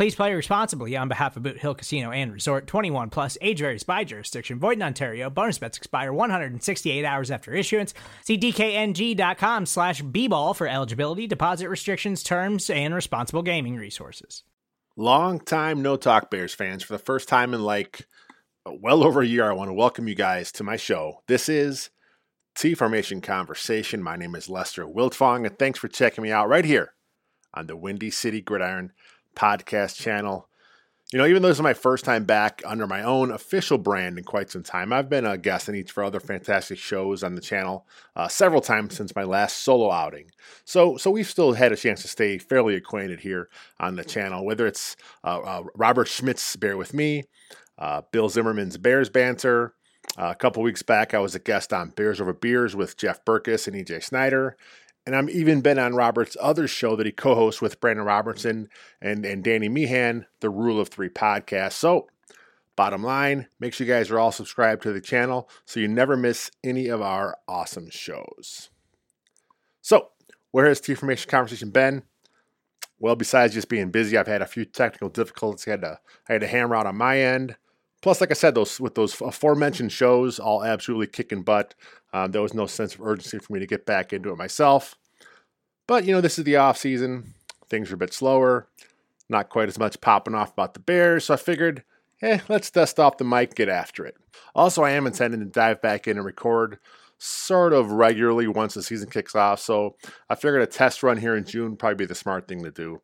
Please play responsibly on behalf of Boot Hill Casino and Resort 21 plus age varies by jurisdiction. Void in Ontario. Bonus bets expire 168 hours after issuance. See DKNG.com slash B-ball for eligibility, deposit restrictions, terms, and responsible gaming resources. Long time no talk Bears fans. For the first time in like well over a year, I want to welcome you guys to my show. This is T Formation Conversation. My name is Lester Wiltfong, and thanks for checking me out right here on the Windy City Gridiron podcast channel. You know, even though this is my first time back under my own official brand in quite some time, I've been a guest in each for other fantastic shows on the channel uh, several times since my last solo outing. So, so we've still had a chance to stay fairly acquainted here on the channel. Whether it's uh, uh, Robert Schmidt's Bear with Me, uh, Bill Zimmerman's Bears Banter. Uh, a couple weeks back, I was a guest on Bears Over Beers with Jeff Berckes and EJ Snyder. And I'm even been on Robert's other show that he co-hosts with Brandon Robertson and, and Danny Meehan, the Rule of Three podcast. So, bottom line, make sure you guys are all subscribed to the channel so you never miss any of our awesome shows. So, where has T Formation Conversation been? Well, besides just being busy, I've had a few technical difficulties. I had to, I had to hammer out on my end. Plus, like I said, those with those aforementioned shows, all absolutely kicking butt. Um, there was no sense of urgency for me to get back into it myself. But you know, this is the off season. Things are a bit slower. Not quite as much popping off about the Bears, so I figured, eh, let's dust off the mic, get after it. Also, I am intending to dive back in and record sort of regularly once the season kicks off. So I figured a test run here in June probably be the smart thing to do.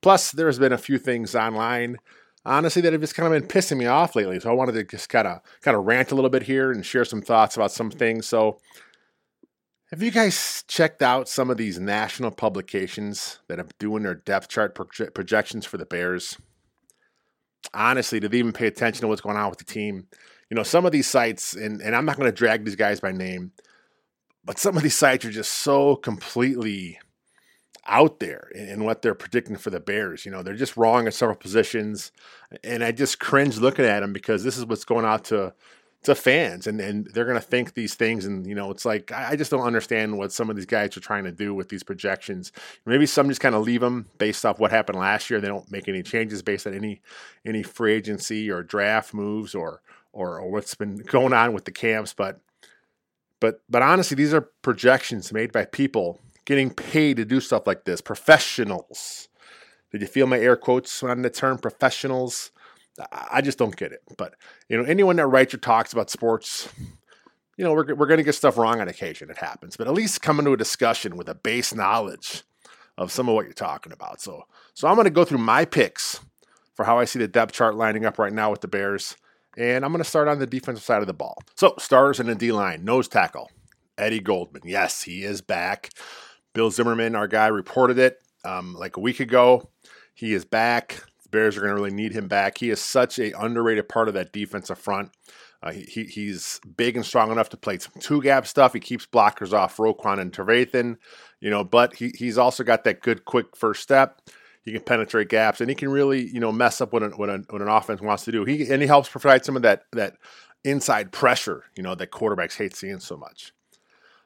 Plus, there's been a few things online honestly that have just kind of been pissing me off lately. So I wanted to just kind of kind of rant a little bit here and share some thoughts about some things. So have you guys checked out some of these national publications that are doing their depth chart proje- projections for the Bears? Honestly, do they even pay attention to what's going on with the team? You know, some of these sites, and, and I'm not going to drag these guys by name, but some of these sites are just so completely out there in, what they're predicting for the Bears. You know, they're just wrong at several positions, and I just cringe looking at them because this is what's going out to to fans, and and they're going to think these things, and you know, it's like I, just don't understand what some of these guys are trying to do with these projections. Maybe some just kind of leave them based off what happened last year. They don't make any changes based on any any free agency or draft moves or or, or what's been going on with the camps, but. But but honestly, these are projections made by people getting paid to do stuff like this. Professionals. Did you feel my air quotes on the term professionals? I just don't get it. But, you know, anyone that writes or talks about sports, you know, we're, we're going to get stuff wrong on occasion. It happens. But at least come into a discussion with a base knowledge of some of what you're talking about. So, so I'm going to go through my picks for how I see the depth chart lining up right now with the Bears. And I'm going to start on the defensive side of the ball. So, stars in the D line, nose tackle, Eddie Goldman. Yes, he is back. Bill Zimmerman, our guy, reported it um, like a week ago. He is back. The Bears are going to really need him back. He is such a underrated part of that defensive front. Uh, he, he's big and strong enough to play some two gap stuff. He keeps blockers off Roquan and Trevathan, you know, but he, he's also got that good, quick first step. He can penetrate gaps and he can really, you know, mess up what an, what, an, what an offense wants to do. He and he helps provide some of that that inside pressure, you know, that quarterbacks hate seeing so much.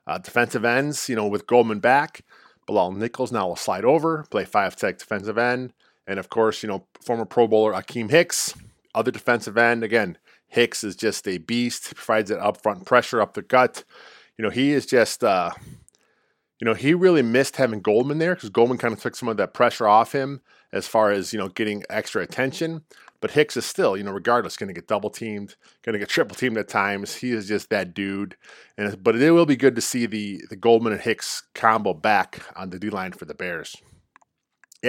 Uh, defensive ends, you know, with Goldman back, Bilal Nichols now will slide over, play five tech defensive end. And of course, you know, former Pro Bowler Akiem Hicks, other defensive end. Again, Hicks is just a beast. He provides that upfront pressure up the gut. You know, he is just, uh, you know, he really missed having Goldman there because Goldman kind of took some of that pressure off him as far as, you know, getting extra attention. But Hicks is still, you know, regardless, going to get double teamed, going to get triple teamed at times. He is just that dude. And but it will be good to see the the Goldman and Hicks combo back on the D line for the Bears.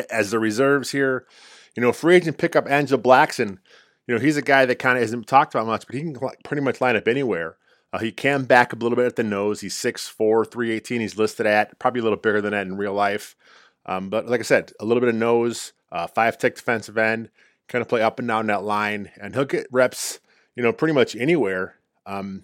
As the reserves here, you know, free agent pickup Angel Blackson. You know, he's a guy that kind of isn't talked about much, but he can pretty much line up anywhere. Uh, he can back up a little bit at the nose. He's 6'4", 318 He's listed at probably a little bigger than that in real life. Um, but like I said, a little bit of nose, uh, five tech defensive end, kind of play up and down that line, and he'll get reps, you know, pretty much anywhere. Um,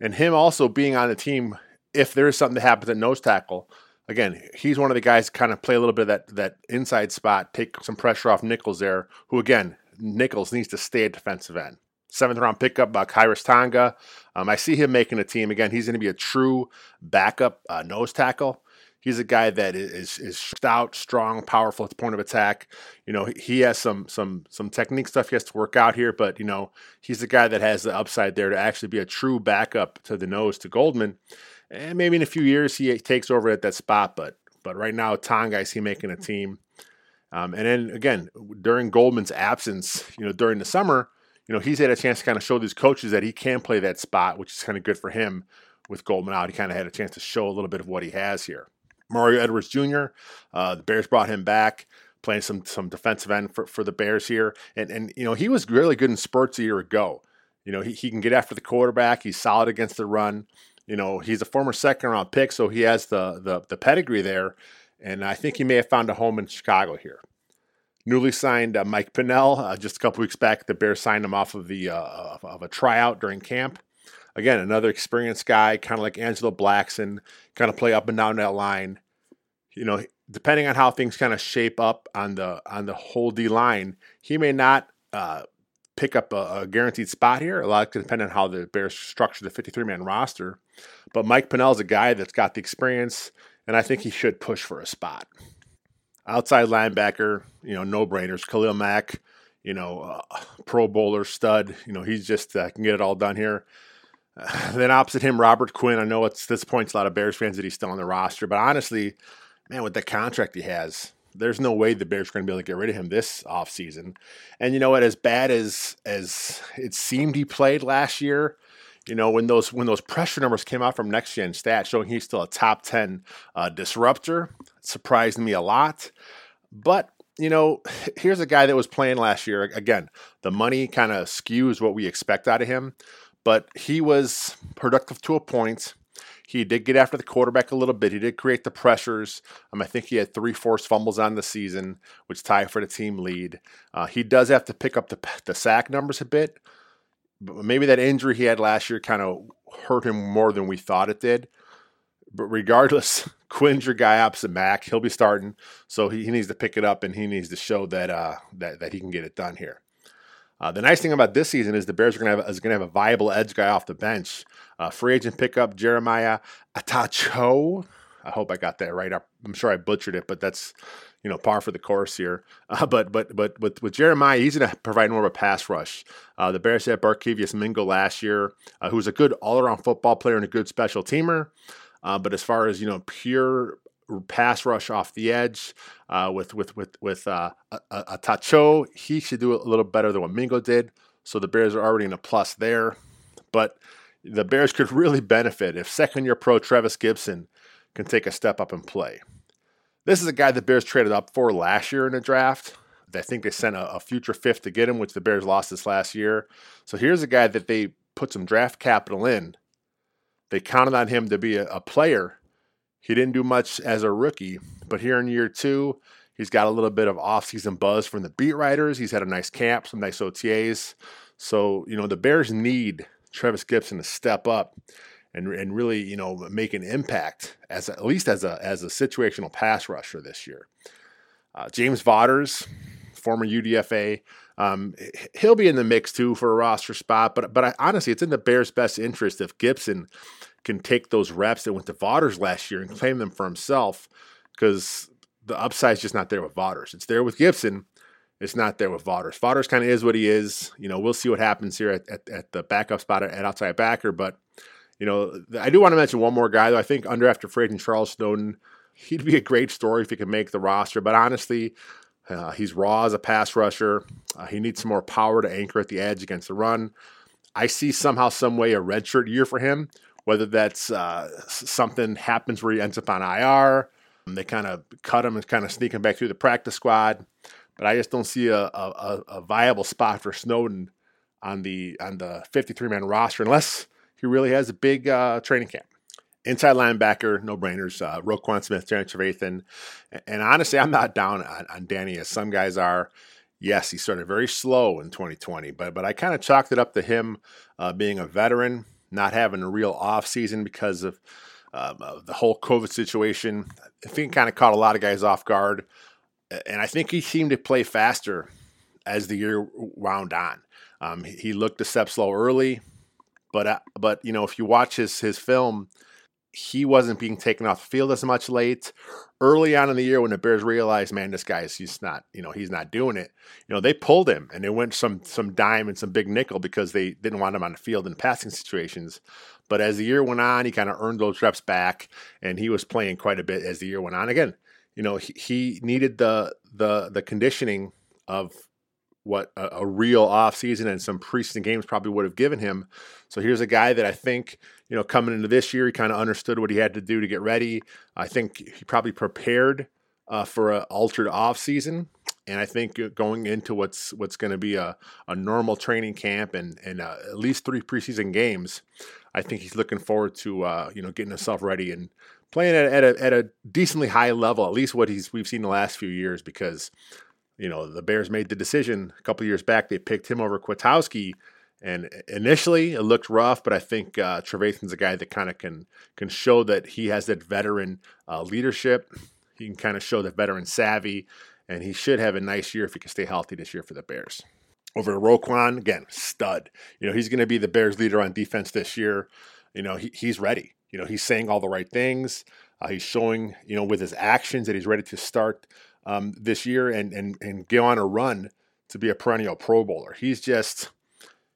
and him also being on the team, if there is something that happens at nose tackle, again, he's one of the guys kind of play a little bit of that that inside spot, take some pressure off Nichols there, who again, Nichols needs to stay at defensive end. Seventh round pickup by Khyiris Tonga. Um, I see him making a team again. He's going to be a true backup uh, nose tackle. He's a guy that is is stout, strong, powerful at the point of attack. You know, he has some some some technique stuff he has to work out here, but you know, he's the guy that has the upside there to actually be a true backup to the nose to Goldman. And maybe in a few years he takes over at that spot, but but right now Tonga I see making a team. Um, and then again, during Goldman's absence, you know, during the summer, you know, he's had a chance to kind of show these coaches that he can play that spot, which is kind of good for him with Goldman out. He kind of had a chance to show a little bit of what he has here. Mario Edwards Jr. Uh, the Bears brought him back, playing some some defensive end for, for the Bears here, and and you know he was really good in spurts a year ago. You know he, he can get after the quarterback. He's solid against the run. You know he's a former second round pick, so he has the the, the pedigree there, and I think he may have found a home in Chicago here. Newly signed uh, Mike Pennel uh, just a couple weeks back. The Bears signed him off of the uh, of a tryout during camp. Again, another experienced guy, kind of like Angelo Blackson, kind of play up and down that line. You know, depending on how things kind of shape up on the on the whole D line, he may not uh, pick up a, a, guaranteed spot here. A lot depend on how the Bears structure the 53 man roster. But Mike Pennel is a guy that's got the experience, and I think he should push for a spot. Outside linebacker, you know, no brainers. Khalil Mack, you know, uh, Pro Bowler stud. You know, he's just uh, can get it all done here. then opposite him, Robert Quinn. I know it's this points a lot of Bears fans that he's still on the roster, but honestly, man, with the contract he has, there's no way the Bears are going to be able to get rid of him this offseason. And you know what? As bad as as it seemed he played last year, you know when those when those pressure numbers came out from Next Gen Stats showing he's still a top ten uh, disruptor, surprised me a lot. But you know, here's a guy that was playing last year. Again, the money kind of skews what we expect out of him but he was productive to a point. He did get after the quarterback a little bit. He did create the pressures. Um, I think he had three forced fumbles on the season, which tied for the team lead. Uh, he does have to pick up the, the sack numbers a bit. But maybe that injury he had last year kind of hurt him more than we thought it did. But regardless, Quinn's your guy opposite Mack. He'll be starting, so he, he needs to pick it up and he needs to show that uh, that that he can get it done here. Uh, the nice thing about this season is the Bears are going to have is going to have a viable edge guy off the bench. Uh, free agent pickup Jeremiah Atacho. I hope I got that right. I'm sure I butchered it, but that's you know par for the course here. Uh, but but but with with Jeremiah, he's going to provide more of a pass rush. Uh, the Bears had Barkevious Mingo last year, uh, who was a good all around football player and a good special teamer. Uh, but as far as you know, pure pass rush off the edge uh, with with with with uh, a, a, Tacho. He should do a little better than what Mingo did. So the Bears are already in a plus there. But the Bears could really benefit if second year pro Trevis Gipson can take a step up and play. This is a guy the Bears traded up for last year in the draft. I think they sent a, a future fifth to get him, which the Bears lost this last year. So here's a guy that they put some draft capital in. They counted on him to be a, a player he didn't do much as a rookie, but here in year two, he's got a little bit of offseason buzz from the beat writers. He's had a nice camp, some nice OTAs. So, you know, the Bears need Trevis Gipson to step up and, and really, you know, make an impact as at least as a as a situational pass rusher this year. Uh, James Vaughters, former UDFA, um, he'll be in the mix too for a roster spot. But but I, honestly, it's in the Bears' best interest if Gipson can take those reps that went to Vaughters last year and claim them for himself because the upside is just not there with Vaughters. It's there with Gipson. It's not there with Vaughters. Vaughters kind of is what he is. You know, we'll see what happens here at, at, at the backup spot at, outside backer. But, you know, I do want to mention one more guy, though. I think under after free and Charles Snowden, he'd be a great story if he could make the roster. But honestly, Uh, he's raw as a pass rusher. Uh, he needs some more power to anchor at the edge against the run. I see somehow, some way, a redshirt year for him. Whether that's uh, something happens where he ends up on IR, they kind of cut him and kind of sneak him back through the practice squad. But I just don't see a, a, a viable spot for Snowden on the on the 53 man roster unless he really has a big uh, training camp. Inside linebacker, no brainers. Uh, Roquan Smith, Darren Trevathan. And honestly, I'm not down on, on Danny as some guys are. Yes, he started very slow in 2020, but but I kind of chalked it up to him uh, being a veteran, not having a real off season because of uh, the whole COVID situation. I think kind of caught a lot of guys off guard, and I think he seemed to play faster as the year wound on. Um, he, he, looked a step slow early, but uh, but you know if you watch his his film he wasn't being taken off the field as much late. Early on in the year, when the Bears realized, man, this guy's he's not, you know, he's not doing it. You know, they pulled him and they went some some dime and some big nickel because they didn't want him on the field in passing situations. But as the year went on, he kind of earned those reps back, and he was playing quite a bit as the year went on. Again, you know, he, he needed the the the conditioning of what a, a real off season and some preseason games probably would have given him. So here's a guy that I think, you know, coming into this year, he kind of understood what he had to do to get ready. I think he probably prepared uh, for an altered off season. And I think going into what's what's going to be a, a normal training camp and and uh, at least three preseason games, I think he's looking forward to uh, you know getting himself ready and playing at, at a at a decently high level, at least what he's we've seen the last few years. Because you know, the Bears made the decision a couple years back. They picked him over Kwiatkoski, and initially it looked rough, but I think uh, Trevathan's a guy that kind of can can show that he has that veteran uh, leadership. He can kind of show that veteran savvy, and he should have a nice year if he can stay healthy this year for the Bears. Over to Roquan, again, stud. You know, he's going to be the Bears leader on defense this year. You know, he, he's ready. You know, he's saying all the right things. Uh, he's showing, you know, with his actions that he's ready to start um, this year and, and, and go on a run to be a perennial Pro Bowler. He's just,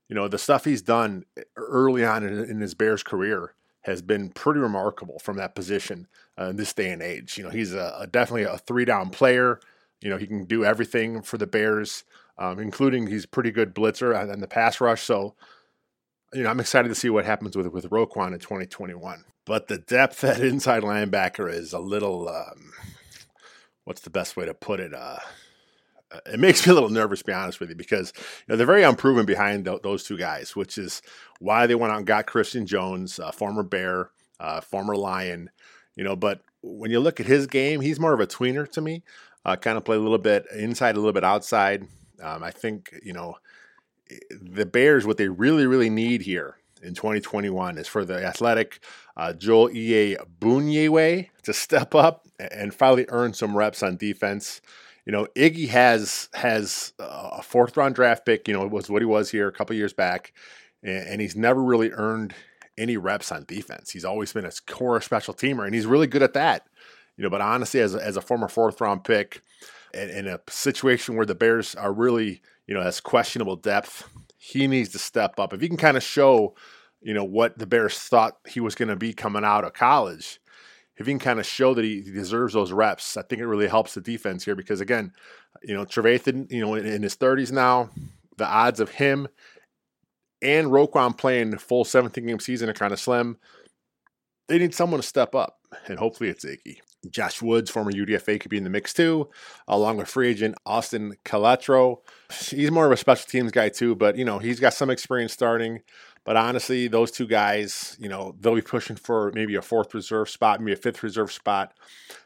you know, the stuff he's done early on in, in his Bears career has been pretty remarkable from that position uh, in this day and age. You know, he's a, a, definitely a three down player. You know, he can do everything for the Bears, um, including he's pretty good blitzer and, and the pass rush. So, you know, I'm excited to see what happens with with Roquan in 2021. But the depth at inside linebacker is a little. Um, what's the best way to put it? Uh, uh, it makes me a little nervous, to be honest with you, because you know they're very unproven behind th- those two guys, which is why they went out and got Christian Jones, uh, former Bear, uh, former Lion. You know, but when you look at his game, he's more of a tweener to me. Uh, kind of play a little bit inside, a little bit outside. Um, I think you know the Bears. What they really, really need here in 2021 is for the athletic uh, Joel Iyiegbuniwe to step up and finally earn some reps on defense. You know, Iggy has has a fourth round draft pick. You know, it was what he was here a couple years back, and, and he's never really earned any reps on defense. He's always been a core special teamer, and he's really good at that. You know, but honestly, as a, as a former fourth round pick, in, in a situation where the Bears are really, you know, has questionable depth, he needs to step up. If he can kind of show, you know, what the Bears thought he was going to be coming out of college, if he can kind of show that he deserves those reps, I think it really helps the defense here because again, you know, Trevathan, you know, in, in his 30s now, the odds of him and Roquan playing full 17 game season are kind of slim. They need someone to step up, and hopefully it's Iggy. Josh Woods, former UDFA, could be in the mix too, along with free agent Austin Calitro. He's more of a special teams guy too, but you know he's got some experience starting. But honestly, those two guys, you know, they'll be pushing for maybe a fourth reserve spot, maybe a fifth reserve spot.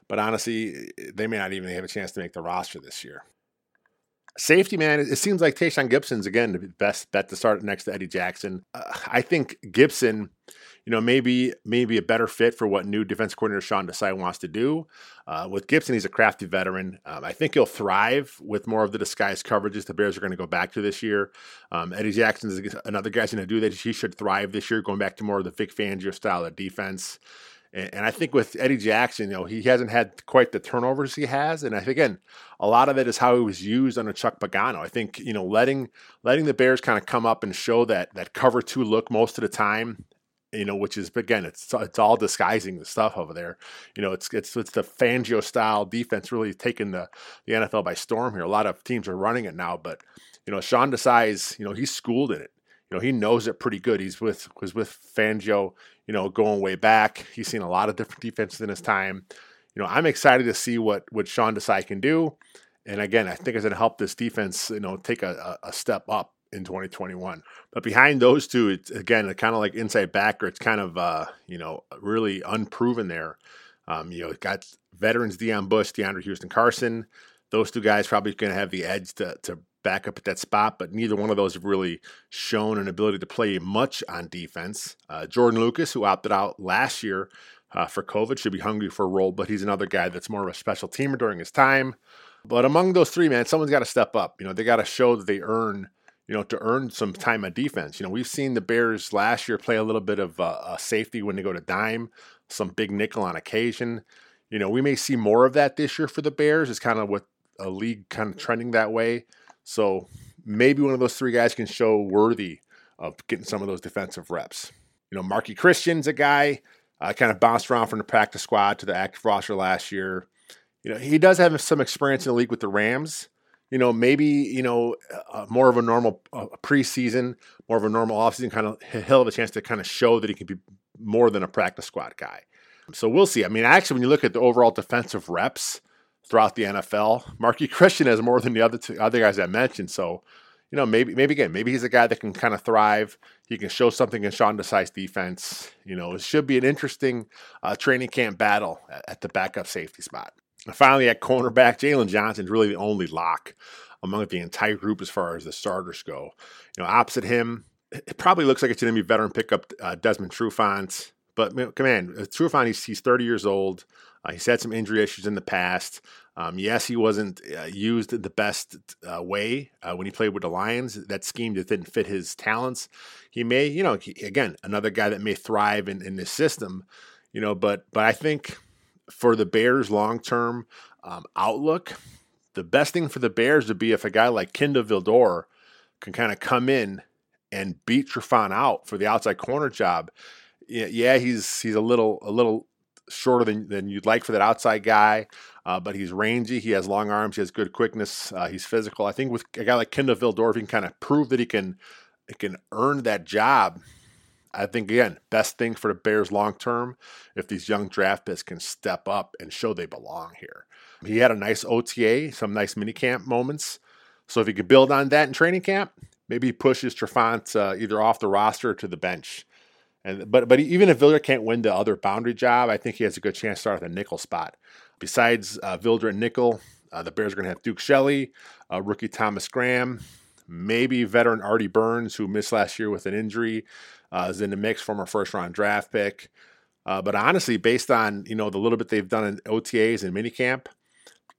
But honestly, they may not even have a chance to make the roster this year. Safety, man, it seems like Tashaun Gipson's again the best bet to start next to Eddie Jackson. Uh, I think Gibson you know, maybe maybe a better fit for what new defense coordinator Sean Desai wants to do. Uh, with Gipson, he's a crafty veteran. Um, I think he'll thrive with more of the disguised coverages the Bears are going to go back to this year. Um, Eddie Jackson is another guy's going to do that. He should thrive this year, going back to more of the Vic Fangio style of defense. And, and I think with Eddie Jackson, you know, he hasn't had quite the turnovers he has, and I think again, a lot of it is how he was used under Chuck Pagano. I think you know, letting letting the Bears kind of come up and show that that cover two look most of the time you know, which is again, it's it's all disguising the stuff over there. You know, it's it's it's the Fangio style defense really taking the the NFL by storm here. A lot of teams are running it now, but you know, Sean Desai's, you know, he's schooled in it. You know, he knows it pretty good. He's with was with Fangio, you know, going way back. He's seen a lot of different defenses in his time. You know, I'm excited to see what what Sean Desai can do. And again, I think it's going to help this defense, you know, take a, a step up in 2021. But behind those two, it's again kind of like inside backer. It's kind of uh, you know really unproven there. Um, you know, got veterans Deon Bush, DeAndre Houston Carson. Those two guys probably going to have the edge to to back up at that spot, but neither one of those have really shown an ability to play much on defense. Uh, Jordan Lucas, who opted out last year uh, for COVID, should be hungry for a role, but he's another guy that's more of a special teamer during his time. But among those three, man, someone's got to step up. You know, they got to show that they earn you know, to earn some time on defense. You know, we've seen the Bears last year play a little bit of uh, a safety when they go to dime, some big nickel on occasion. You know, we may see more of that this year for the Bears. It's kind of what a league kind of trending that way. So maybe one of those three guys can show worthy of getting some of those defensive reps. You know, Marqui Christian's a guy uh, kind of bounced around from the practice squad to the active roster last year. You know, he does have some experience in the league with the Rams you know, maybe, you know, uh, more of a normal uh, preseason, more of a normal offseason kind of, he'll have a chance to kind of show that he can be more than a practice squad guy. So we'll see. I mean, actually, when you look at the overall defensive reps throughout the NFL, Marqui Christian has more than the other two other guys I mentioned. So, you know, maybe maybe again, maybe he's a guy that can kind of thrive. He can show something in Sean Desai's defense. You know, it should be an interesting uh, training camp battle at, at the backup safety spot. Finally, at cornerback, Jaylon Johnson is really the only lock among the entire group as far as the starters go. You know, opposite him, it probably looks like it's going to be veteran pickup uh, Desmond Trufant. But come on, uh, Trufant, he's, he's 30 years old. Uh, he's had some injury issues in the past. Um, yes, he wasn't uh, used the best uh, way uh, when he played with the Lions. That scheme just didn't fit his talents. He may, you know, he, again, another guy that may thrive in, in this system, you know, but but I think for the Bears' long term um, outlook, the best thing for the Bears would be if a guy like Kindle Vildor can kind of come in and beat Trufant out for the outside corner job. Yeah, he's he's a little a little shorter than, than you'd like for that outside guy, uh, but he's rangy. He has long arms. He has good quickness. Uh, he's physical. I think with a guy like Kindle Vildor, if he can kind of prove that he can, he can earn that job, I think again, best thing for the Bears long term if these young draft picks can step up and show they belong here. He had a nice OTA, some nice minicamp moments. So if he could build on that in training camp, maybe he pushes Trufant uh, either off the roster or to the bench. And but but even if Vildor can't win the other boundary job, I think he has a good chance to start at the nickel spot. Besides uh, Vildor and nickel, uh, the Bears are going to have Duke Shelley, uh, rookie Thomas Graham, maybe veteran Artie Burns, who missed last year with an injury uh, is in the mix our first round draft pick. Uh, but honestly, based on you know the little bit they've done in OTAs and minicamp,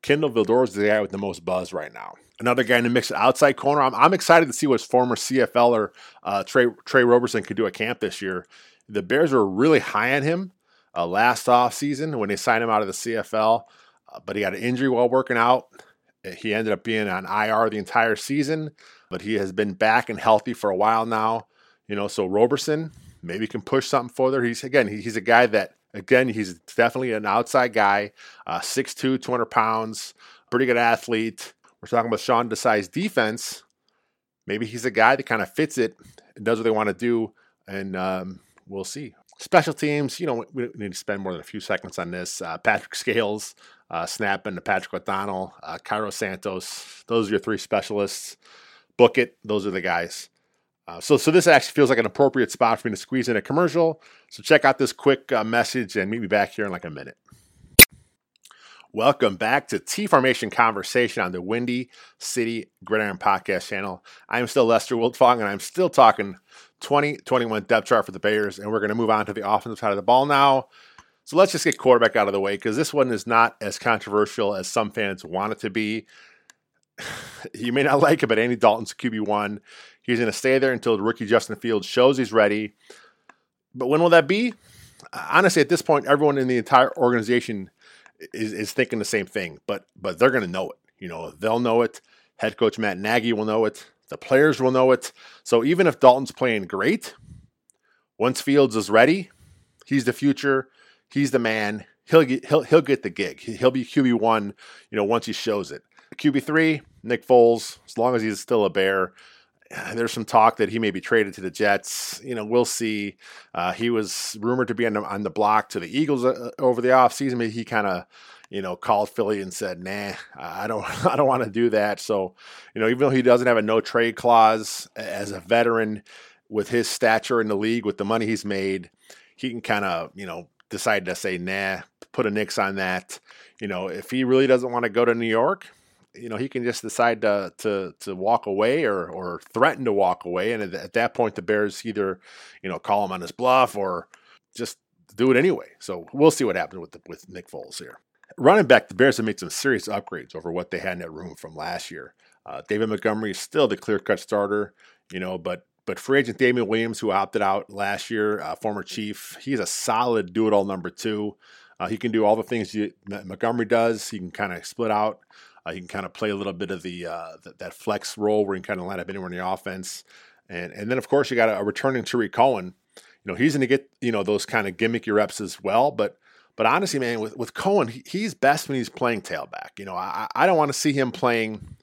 Kindle Vildor is the guy with the most buzz right now. Another guy in the mix outside corner. I'm, I'm excited to see what former CFLer uh, Trey Trey Roberson could do at camp this year. The Bears were really high on him uh, last offseason when they signed him out of the CFL, uh, but he had an injury while working out. He ended up being on IR the entire season, but he has been back and healthy for a while now. You know, so Roberson maybe can push something further. He's again, he's a guy that again, he's definitely an outside guy, uh, 6'2", 200 pounds, pretty good athlete. We're talking about Sean Desai's defense. Maybe he's a guy that kind of fits it and does what they want to do, and um, we'll see. Special teams, you know, we need to spend more than a few seconds on this. Uh, Patrick Scales, uh, snapping to Patrick O'Donnell, uh, Cairo Santos. Those are your three specialists. Book it. Those are the guys. Uh, so, so this actually feels like an appropriate spot for me to squeeze in a commercial. So check out this quick uh, message and meet me back here in like a minute. Welcome back to T Formation Conversation on the Windy City Gridiron Podcast channel. I am still Lester Wiltfong, and I'm still talking 2021 depth chart for the Bears, and we're going to move on to the offensive side of the ball now. So let's just get quarterback out of the way because this one is not as controversial as some fans want it to be. you may not like it, but Andy Dalton's QB1. He's going to stay there until rookie Justin Fields shows he's ready. But when will that be? Honestly, at this point, everyone in the entire organization is, is thinking the same thing, but but they're going to know it. You know, they'll know it. Head coach Matt Nagy will know it. The players will know it. So even if Dalton's playing great, once Fields is ready, he's the future. He's the man. He'll get he'll he'll get the gig. He'll be QB one. You know, once he shows it. QB three, Nick Foles. As long as he's still a Bear. There's some talk that he may be traded to the Jets. You know, we'll see. Uh, he was rumored to be on the, on the block to the Eagles uh, over the offseason, but he kind of you know, called Philly and said, "Nah, I don't, I don't want to do that." So, you know, even though he doesn't have a no trade clause as a veteran, with his stature in the league, with the money he's made, he can kind of, you know, decide to say, "Nah," put a nix on that. You know, if he really doesn't want to go to New York, you know, he can just decide to to to walk away or or threaten to walk away, and at, that point, the Bears either, you know, call him on his bluff or just do it anyway. So we'll see what happens with the, with Nick Foles here running back, the Bears have made some serious upgrades over what they had in that room from last year. Uh, David Montgomery is still the clear cut starter, you know, but but free agent Damien Williams, who opted out last year, uh, former Chief, he's a solid do it all number two. Uh, he can do all the things you, Montgomery does. He can kind of split out. Uh, he can kind of play a little bit of the, uh, the, that flex role where he can kind of line up anywhere in the offense. And and then of course you got a, a returning Tarik Cohen. You know he's going to get you know those kind of gimmicky reps as well, but but honestly, man, with, with Cohen, he, he's best when he's playing tailback. You know, I, I don't want to see him playing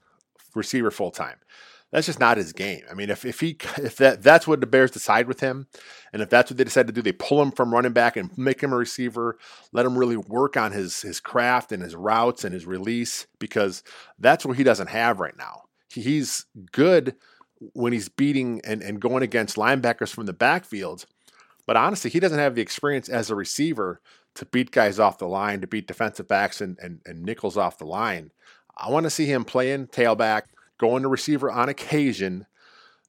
receiver full time. That's just not his game. I mean, if, if he if that that's what the Bears decide with him, and if that's what they decide to do, they pull him from running back and make him a receiver, let him really work on his his craft and his routes and his release because that's what he doesn't have right now. He, he's good when he's beating and, and going against linebackers from the backfield, but honestly, he doesn't have the experience as a receiver to beat guys off the line, to beat defensive backs and, and, and nickels off the line. I want to see him playing tailback, going to receiver on occasion,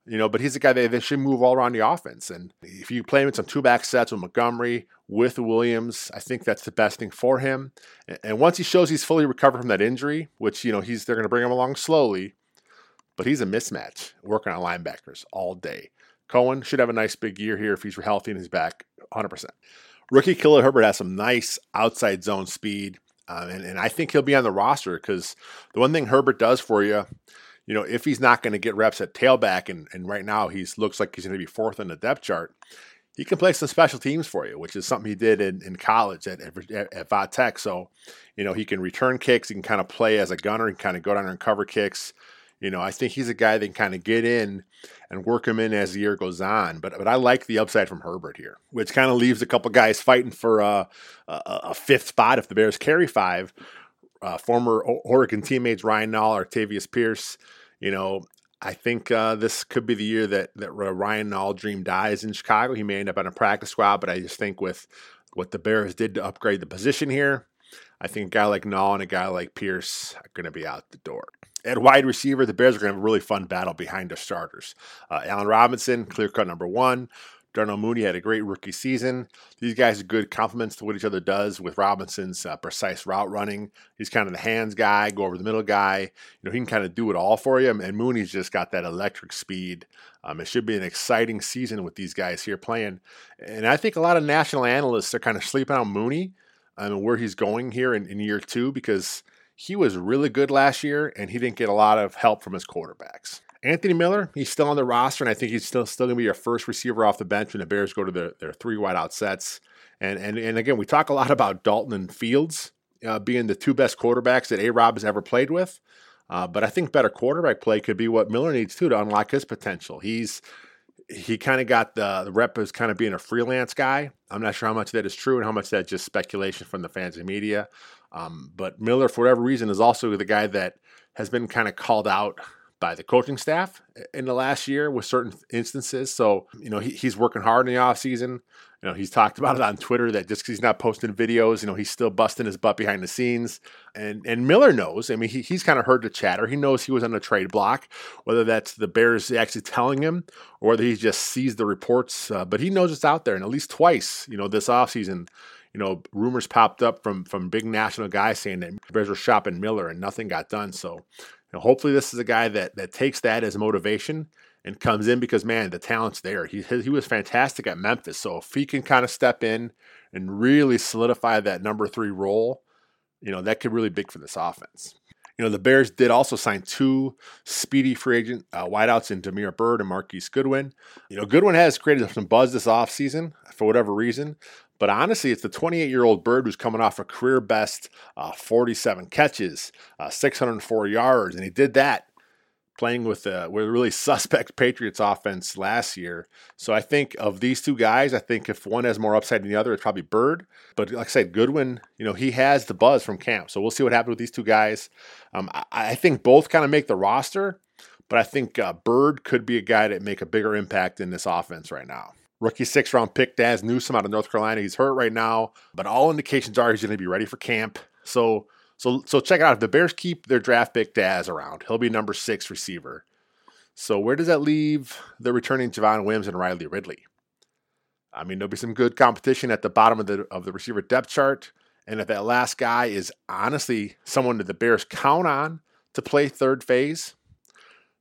you know, but he's a guy that, that should move all around the offense. And if you play him in some two back sets with Montgomery, with Williams, I think that's the best thing for him. And once he shows he's fully recovered from that injury, which, you know, he's they're going to bring him along slowly, but he's a mismatch working on linebackers all day. Cohen should have a nice big year here if he's healthy and he's back 100%. Rookie Khalil Herbert has some nice outside zone speed, um, and, and I think he'll be on the roster because the one thing Herbert does for you, you know, if he's not going to get reps at tailback, and, and right now he looks like he's going to be fourth in the depth chart, he can play some special teams for you, which is something he did in, in college at, at, at Va So, you know, he can return kicks, he can kind of play as a gunner, and kind of go down and cover kicks. You know, I think he's a guy that can kind of get in and work him in as the year goes on. But but I like the upside from Herbert here, which kind of leaves a couple guys fighting for uh, a, a, fifth spot if the Bears carry five. Uh, former Oregon teammates Ryan Nall, Octavius Pierce. You know, I think uh, this could be the year that that Ryan Nall dream dies in Chicago. He may end up on a practice squad, but I just think with what the Bears did to upgrade the position here, I think a guy like Nall and a guy like Pierce are going to be out the door. At wide receiver, the Bears are going to have a really fun battle behind their starters. Uh, Allen Robinson, clear cut number one. Darnell Mooney had a great rookie season. These guys are good complements to what each other does with Robinson's uh, precise route running. He's kind of the hands guy, go over the middle guy. You know, he can kind of do it all for you. And Mooney's just got that electric speed. Um, it should be an exciting season with these guys here playing. And I think a lot of national analysts are kind of sleeping on Mooney um, and where he's going here in, in year two because – he was really good last year, and he didn't get a lot of help from his quarterbacks. Anthony Miller, he's still on the roster, and I think he's still still going to be your first receiver off the bench when the Bears go to their, their three wideout sets. And, and and again, we talk a lot about Dalton and Fields uh, being the two best quarterbacks that A Rob has ever played with. Uh, but I think better quarterback play could be what Miller needs too to unlock his potential. He's he kind of got the, the rep as kind of being a freelance guy. I'm not sure how much that is true and how much that's just speculation from the fans and media. Um, but Miller, for whatever reason, is also the guy that has been kind of called out by the coaching staff in the last year with certain instances. So, you know, he, he's working hard in the offseason. You know, he's talked about it on Twitter that just because he's not posting videos, you know, he's still busting his butt behind the scenes. And and Miller knows. I mean, he, he's kind of heard the chatter. He knows he was on the trade block, whether that's the Bears actually telling him or whether he just sees the reports. Uh, but he knows it's out there. And at least twice, you know, this offseason, you know, rumors popped up from from big national guys saying that Bears were shopping Miller and nothing got done. So, know, hopefully this is a guy that that takes that as motivation and comes in because man, the talent's there. He he was fantastic at Memphis. So if he can kind of step in and really solidify that number three role, you know, that could really big for this offense. You know, the Bears did also sign two speedy free agent uh, wideouts in Damiere Byrd and Marquise Goodwin. You know, Goodwin has created some buzz this offseason for whatever reason, but honestly, it's the 28 year old Byrd who's coming off a career best uh, 47 catches, uh, 604 yards, and he did that playing with a, with a really suspect Patriots offense last year. So I think of these two guys, I think if one has more upside than the other, it's probably Byrd. But like I said, Goodwin, you know, he has the buzz from camp. So we'll see what happens with these two guys. Um, I, I, think both kind of make the roster, but I think uh, Byrd could be a guy that make a bigger impact in this offense right now. Rookie six round pick Dazz Newsome out of North Carolina. He's hurt right now, but all indications are he's going to be ready for camp. So so so check it out. If the Bears keep their draft pick Dazz around, he'll be number six receiver. So where does that leave the returning Javon Wims and Riley Ridley? I mean, there'll be some good competition at the bottom of the of the receiver depth chart. And if that last guy is honestly someone that the Bears count on to play third phase,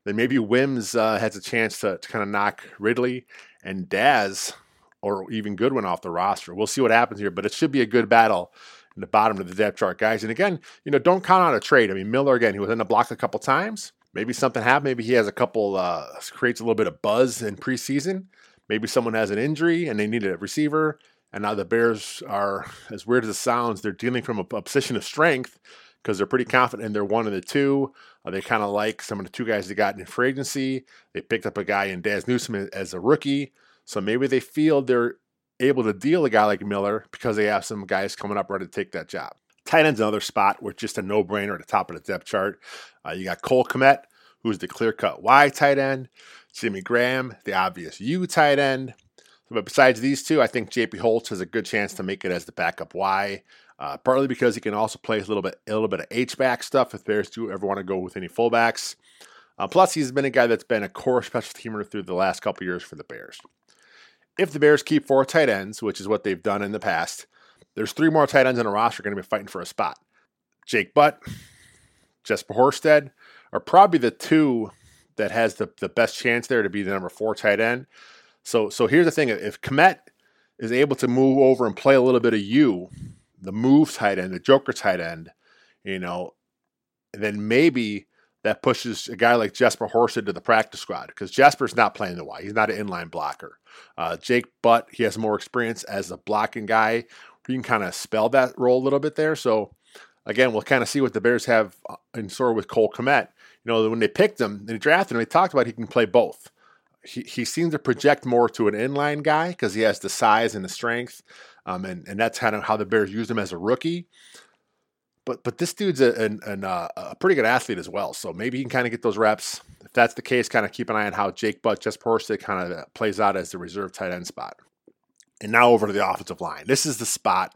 then maybe Wims uh, has a chance to, to kind of knock Ridley and Dazz or even Goodwin off the roster. We'll see what happens here, but it should be a good battle in the bottom of the depth chart, guys. And again, you know, don't count on a trade. I mean, Miller again, he was in the block a couple times. Maybe something happened. Maybe he has a couple uh, creates a little bit of buzz in preseason. Maybe someone has an injury and they need a receiver. And now the Bears are, as weird as it sounds, they're dealing from a, a position of strength because they're pretty confident their one and the two. Uh, they kind of like some of the two guys they got in free agency. They picked up a guy in Dazz Newsome as a rookie. So maybe they feel they're able to deal a guy like Miller because they have some guys coming up ready to take that job. Tight end's another spot where it's just a no brainer at the top of the depth chart. Uh, you got Cole Kmet, who's the clear cut Y tight end, Jimmy Graham, the obvious U tight end. But besides these two, I think JP Holtz has a good chance to make it as the backup Y. Uh, partly because he can also play a little bit a little bit of H back stuff if Bears do ever want to go with any fullbacks. Uh, plus, he's been a guy that's been a core special teamer through the last couple years for the Bears if the Bears keep four tight ends, which is what they've done in the past, there's three more tight ends in a roster going to be fighting for a spot. Jake Butt, Jesper Horsted are probably the two that has the, the best chance there to be the number four tight end. So so here's the thing: if Kmet is able to move over and play a little bit of you, the move tight end, the Joker tight end, you know, then maybe that pushes a guy like Jesper Horsted to the practice squad because Jesper's not playing the Y. He's not an inline blocker. Uh, Jake Butt, he has more experience as a blocking guy. You can kind of spell that role a little bit there. So again, we'll kind of see what the Bears have uh, in store with Cole Kmet. You know, when they picked him, they drafted him, they talked about he can play both. He, he seems to project more to an inline guy because he has the size and the strength. Um, and, and that's kind of how the Bears used him as a rookie. But but this dude's a, an, an, uh, a pretty good athlete as well. So maybe he can kind of get those reps. If that's the case, kind of keep an eye on how Jake Butt, just Horsted kind of plays out as the reserve tight end spot. And now over to the offensive line. This is the spot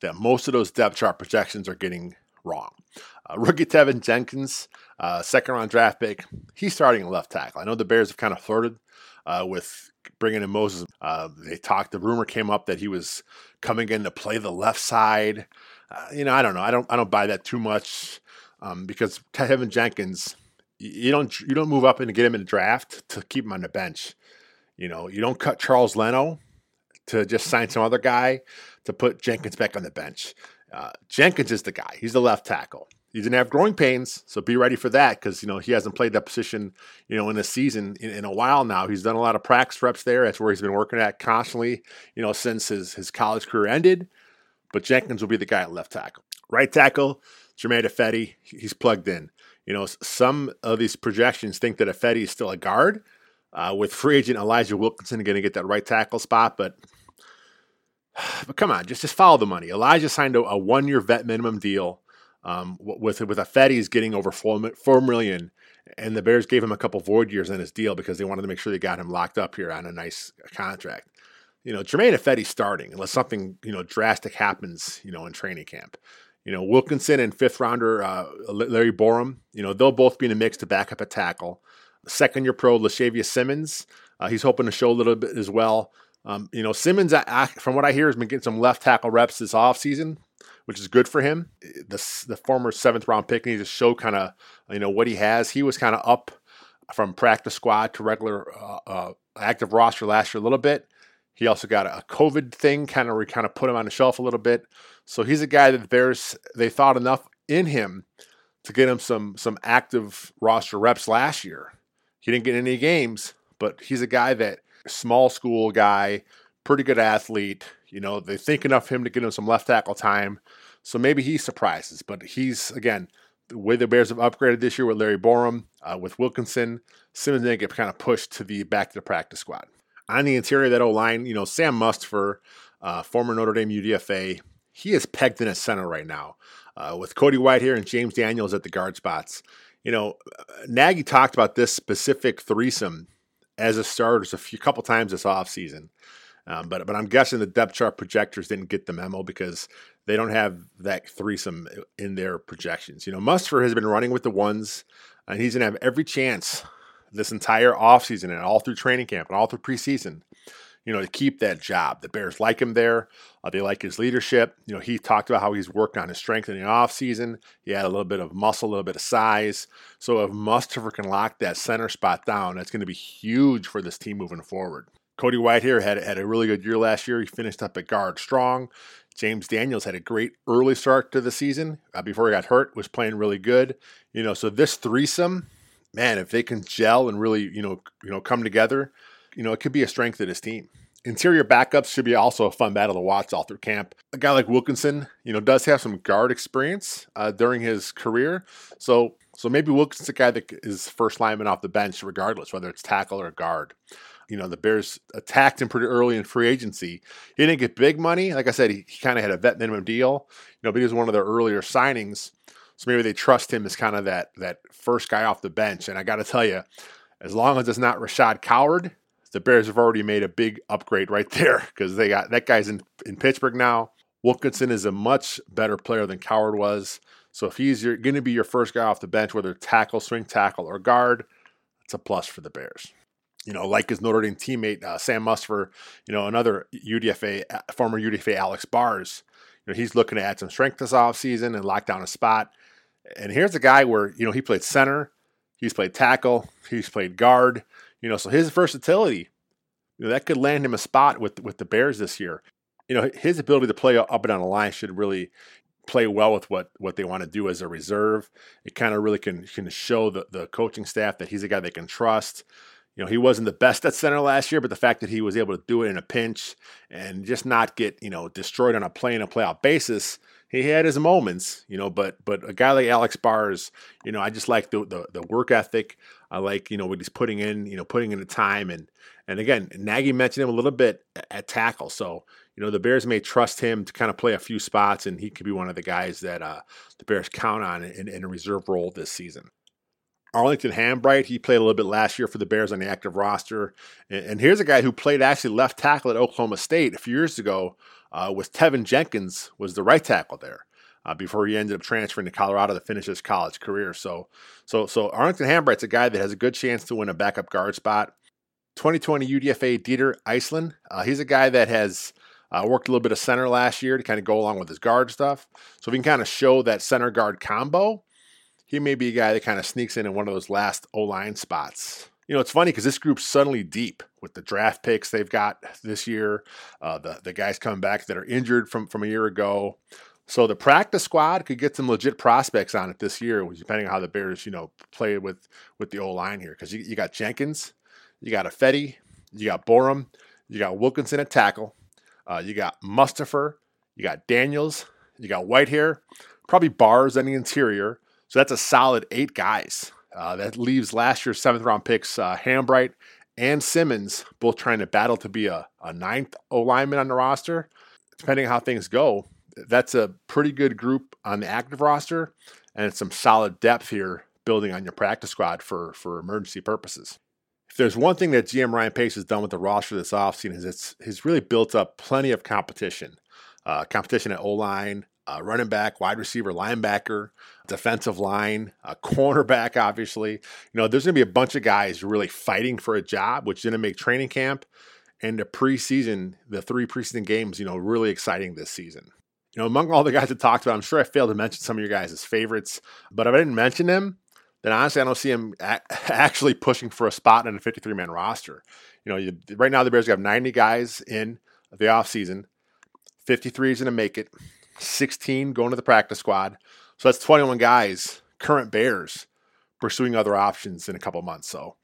that most of those depth chart projections are getting wrong. Uh, rookie Teven Jenkins, uh, second round draft pick, he's starting at left tackle. I know the Bears have kind of flirted uh, with bringing in Moses. Uh, they talked, the rumor came up that he was coming in to play the left side uh, you know, I don't know. I don't I don't buy that too much um, because Teven Jenkins, you don't you don't move up and get him in the draft to keep him on the bench. You know, you don't cut Charles Leno to just sign some other guy to put Jenkins back on the bench. Uh, Jenkins is the guy. He's the left tackle. He's gonna have growing pains, so be ready for that because you know he hasn't played that position, you know, in a season in, in, a while now. He's done a lot of practice reps there. That's where he's been working at constantly, you know, since his his college career ended but Jenkins will be the guy at left tackle. Right tackle, Germain Ifedi, he's plugged in. You know, some of these projections think that Ifedi is still a guard. Uh, with free agent Elijah Wilkinson going to get that right tackle spot, but but come on, just just follow the money. Elijah signed a, a one year vet minimum deal um, with with Ifedi's getting over four, four million, and the Bears gave him a couple void years in his deal because they wanted to make sure they got him locked up here on a nice contract you know, Germain Ifedi starting unless something, you know, drastic happens, you know, in training camp. You know, Wilkinson and fifth rounder uh, Larry Borom, you know, they'll both be in a mix to back up a tackle. Second year pro Lachavious Simmons, uh, he's hoping to show a little bit as well. Um, you know, Simmons, I, I, from what I hear, has been getting some left tackle reps this offseason, which is good for him. The, the former seventh round pick, he just showed kind of, you know, what he has. He was kind of up from practice squad to regular uh, uh, active roster last year a little bit. He also got a COVID thing, kind of kind of put him on the shelf a little bit. So he's a guy that the Bears they thought enough in him to get him some some active roster reps last year. He didn't get any games, but he's a guy that small school guy, pretty good athlete. You know, they think enough of him to get him some left tackle time. So maybe he surprises, but he's again the way the Bears have upgraded this year with Larry Borom, uh, with Wilkinson, Simmons didn't get kind of pushed to the back to the practice squad. On the interior of that O line, you know, Sam Mustipher, uh, former Notre Dame UDFA, he is pegged in at center right now. Uh, with Cody Whitehair and James Daniels at the guard spots. You know, Nagy talked about this specific threesome as a starters a few couple times this offseason. Um, but but I'm guessing the depth chart projectors didn't get the memo because they don't have that threesome in their projections. You know, Mustipher has been running with the ones, and he's going to have every chance this entire offseason and all through training camp and all through preseason, you know, to keep that job. The Bears like him there. Uh, they like his leadership. You know, he talked about how he's worked on his strength in the offseason. He had a little bit of muscle, a little bit of size. So if Mustipher can lock that center spot down, that's going to be huge for this team moving forward. Cody Whitehair had had a really good year last year. He finished up at guard strong. James Daniels had a great early start to the season uh, before he got hurt. Was playing really good. You know, so this threesome, man, if they can gel and really, you know, you know, come together, you know, it could be a strength of this team. Interior backups should be also a fun battle to watch all through camp. A guy like Wilkinson, you know, does have some guard experience uh, during his career, so so maybe Wilkinson's a guy that is first lineman off the bench, regardless whether it's tackle or guard you know, the Bears attacked him pretty early in free agency. He didn't get big money. Like I said, he, he kind of had a vet minimum deal, you know, but he was one of their earlier signings. So maybe they trust him as kind of that that first guy off the bench. And I got to tell you, as long as it's not Rashad Coward, the Bears have already made a big upgrade right there because they got that guy's in, in Pittsburgh now. Wilkinson is a much better player than Coward was. So if he's going to be your first guy off the bench, whether tackle, swing tackle, or guard, it's a plus for the Bears you know, like his Notre Dame teammate uh, Sam Mustipher, you know, another UDFA uh, former UDFA Alex Bars. You know, he's looking to add some strength this offseason and lock down a spot. And here's a guy where you know he played center, he's played tackle, he's played guard. You know, so his versatility, you know, that could land him a spot with with the Bears this year. You know, his ability to play up and down the line should really play well with what what they want to do as a reserve. It kind of really can can show the the coaching staff that he's a guy they can trust. You know, he wasn't the best at center last year, but the fact that he was able to do it in a pinch and just not get, you know, destroyed on a play in a playoff basis, he had his moments, you know, but but a guy like Alex Bars, you know, I just like the, the, the work ethic. I like, you know, what he's putting in, you know, putting in the time and and again, Nagy mentioned him a little bit at tackle. So, you know, the Bears may trust him to kind of play a few spots and he could be one of the guys that uh, the Bears count on in, in a reserve role this season. Arlington Hambright, he played a little bit last year for the Bears on the active roster. And, and here's a guy who played actually left tackle at Oklahoma State a few years ago uh, with Teven Jenkins was the right tackle there. Uh, before he ended up transferring to Colorado to finish his college career. So, so, so Arlington Hambright's a guy that has a good chance to win a backup guard spot. 2020 UDFA Dieter Eiselen. uh, he's a guy that has uh, worked a little bit of center last year to kind of go along with his guard stuff. So if we can kind of show that center guard combo he may be a guy that kind of sneaks in in one of those last O line spots. You know, it's funny because this group's suddenly deep with the draft picks they've got this year, uh, the the guys coming back that are injured from from a year ago. So the practice squad could get some legit prospects on it this year, depending on how the Bears, you know, play with with the O line here. Because you, you got Jenkins, you got Ifedi, you got Borom, you got Wilkinson at tackle, uh, you got Mustipher, you got Daniels, you got Whitehair, probably Bars on the interior, so that's a solid eight guys. Uh, that leaves last year's seventh round picks uh, Hambright and Simmons both trying to battle to be a, a ninth O lineman on the roster. Depending on how things go, that's a pretty good group on the active roster, and it's some solid depth here building on your practice squad for, for emergency purposes. If there's one thing that GM Ryan Pace has done with the roster this offseason is it's he's really built up plenty of competition. Uh, competition at O line, running back, wide receiver, linebacker, defensive line, a cornerback, obviously. You know, there's going to be a bunch of guys really fighting for a job, which to make training camp and the preseason, the three preseason games, you know, really exciting this season. You know, among all the guys that talked about, I'm sure I failed to mention some of your guys' favorites, but if I didn't mention them, then honestly, I don't see him actually pushing for a spot in a 53 man roster. You know, you, right now the Bears have 90 guys in the offseason. 53 is going to make it. 16 going to the practice squad. So that's 21 guys current Bears pursuing other options in a couple months. So,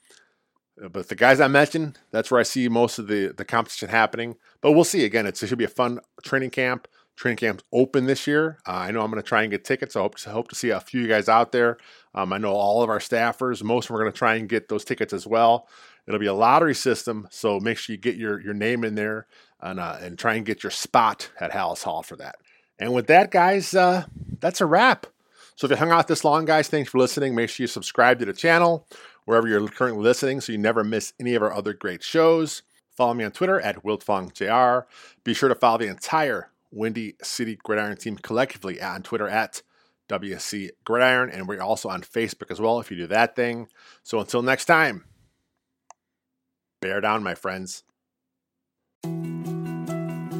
uh, but the guys I mentioned, that's where I see most of the the competition happening. But we'll see. Again, it should be a fun training camp. Training camp's open this year. Uh, I know I'm going to try and get tickets. I hope to, hope to see a few of you guys out there. Um, I know all of our staffers, most of them are going to try and get those tickets as well. It'll be a lottery system, so make sure you get your, your name in there and, uh, and try and get your spot at Halas Hall for that. And with that, guys, uh, that's a wrap. So if you hung out this long, guys, thanks for listening. Make sure you subscribe to the channel wherever you're currently listening so you never miss any of our other great shows. Follow me on Twitter at WiltfongJR. Be sure to follow the entire Windy City Gridiron team collectively on Twitter at WC Gridiron. And we're also on Facebook as well if you do that thing. So until next time, bear down, my friends.